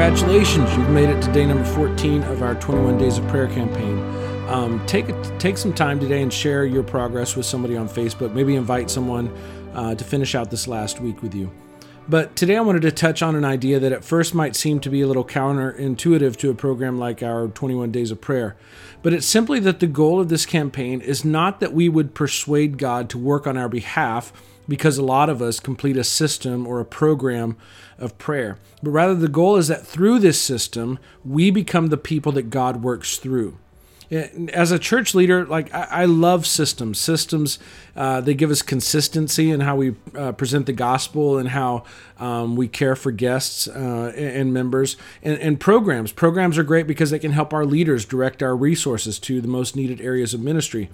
congratulations, you've made it to day number 14 of our 21 Days of Prayer campaign. Um, take take some time today and share your progress with somebody on Facebook. Maybe invite someone uh, to finish out this last week with you. But today I wanted to touch on an idea that at first might seem to be a little counterintuitive to a program like our 21 Days of Prayer. But it's simply that the goal of this campaign is not that we would persuade God to work on our behalf because a lot of us complete a system or a program of prayer. But rather, the goal is that through this system, we become the people that God works through as a church leader, like I, I love systems. Systems uh, they give us consistency in how we uh, present the gospel and how um, we care for guests uh, and members. And, and, programs, programs are great because they can help our leaders direct our resources to the most needed areas of ministry.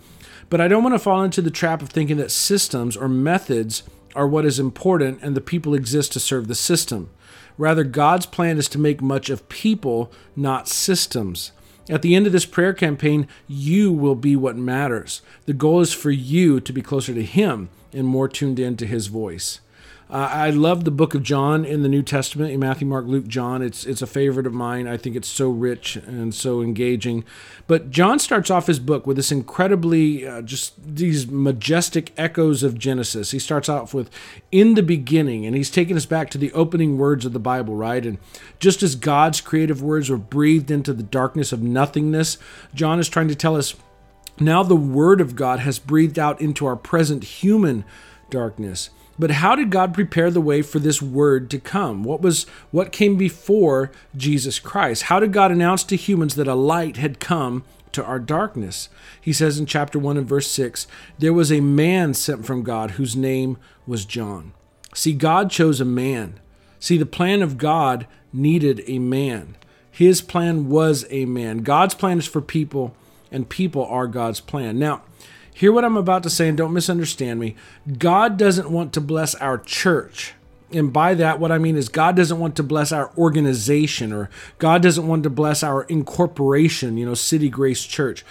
But I don't want to fall into the trap of thinking that systems or methods are what is important and the people exist to serve the system. Rather, God's plan is to make much of people, not systems. At the end of this prayer campaign, you will be what matters. The goal is for you to be closer to Him and more tuned in to His voice. Uh, I love the book of John in the New Testament, in Matthew, Mark, Luke, John. It's it's a favorite of mine. I think it's so rich and so engaging. But John starts off his book with this incredibly, uh, just these majestic echoes of Genesis. He starts off with "in the beginning," and he's taking us back to the opening words of the Bible, right? And just as God's creative words were breathed into the darkness of nothingness, John is trying to tell us now the Word of God has breathed out into our present human darkness. But how did God prepare the way for this word to come? What was what came before Jesus Christ? How did God announce to humans that a light had come to our darkness? He says in chapter 1 and verse 6, there was a man sent from God whose name was John. See, God chose a man. See, the plan of God needed a man. His plan was a man. God's plan is for people, and people are God's plan. Now, Hear what I'm about to say and don't misunderstand me. God doesn't want to bless our church. And by that, what I mean is, God doesn't want to bless our organization or God doesn't want to bless our incorporation, you know, City Grace Church.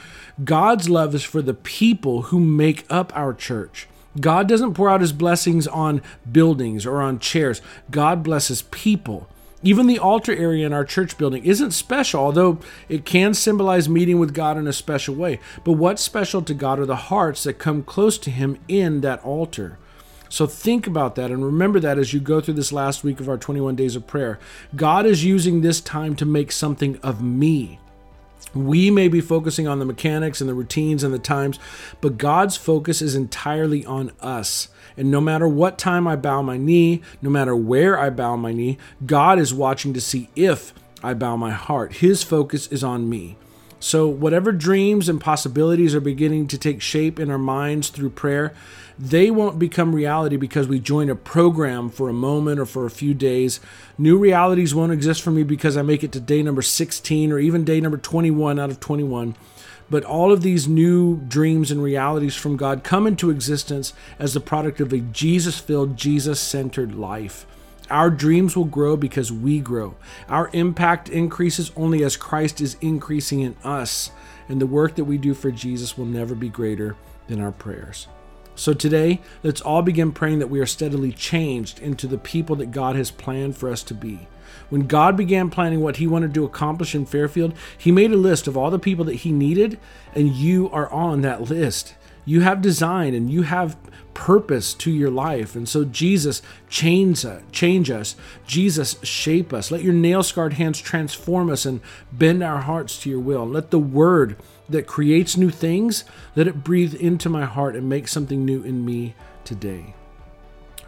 God's love is for the people who make up our church. God doesn't pour out his blessings on buildings or on chairs. God blesses people. Even the altar area in our church building isn't special, although it can symbolize meeting with God in a special way. But what's special to God are the hearts that come close to Him in that altar. So think about that and remember that as you go through this last week of our 21 days of prayer. God is using this time to make something of me. We may be focusing on the mechanics and the routines and the times, but God's focus is entirely on us. And no matter what time I bow my knee, no matter where I bow my knee, God is watching to see if I bow my heart. His focus is on me. So, whatever dreams and possibilities are beginning to take shape in our minds through prayer, they won't become reality because we join a program for a moment or for a few days. New realities won't exist for me because I make it to day number 16 or even day number 21 out of 21. But all of these new dreams and realities from God come into existence as the product of a Jesus filled, Jesus centered life. Our dreams will grow because we grow. Our impact increases only as Christ is increasing in us, and the work that we do for Jesus will never be greater than our prayers. So today, let's all begin praying that we are steadily changed into the people that God has planned for us to be. When God began planning what He wanted to accomplish in Fairfield, He made a list of all the people that He needed, and you are on that list. You have design and you have purpose to your life. And so, Jesus, change, change us. Jesus, shape us. Let your nail scarred hands transform us and bend our hearts to your will. Let the word that creates new things, let it breathe into my heart and make something new in me today.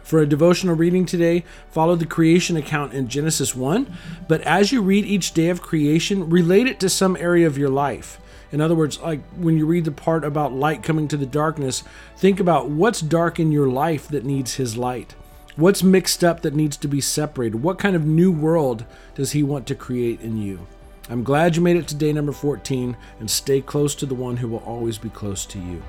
For a devotional reading today, follow the creation account in Genesis 1. But as you read each day of creation, relate it to some area of your life. In other words, like when you read the part about light coming to the darkness, think about what's dark in your life that needs His light. What's mixed up that needs to be separated? What kind of new world does He want to create in you? I'm glad you made it to day number 14 and stay close to the one who will always be close to you.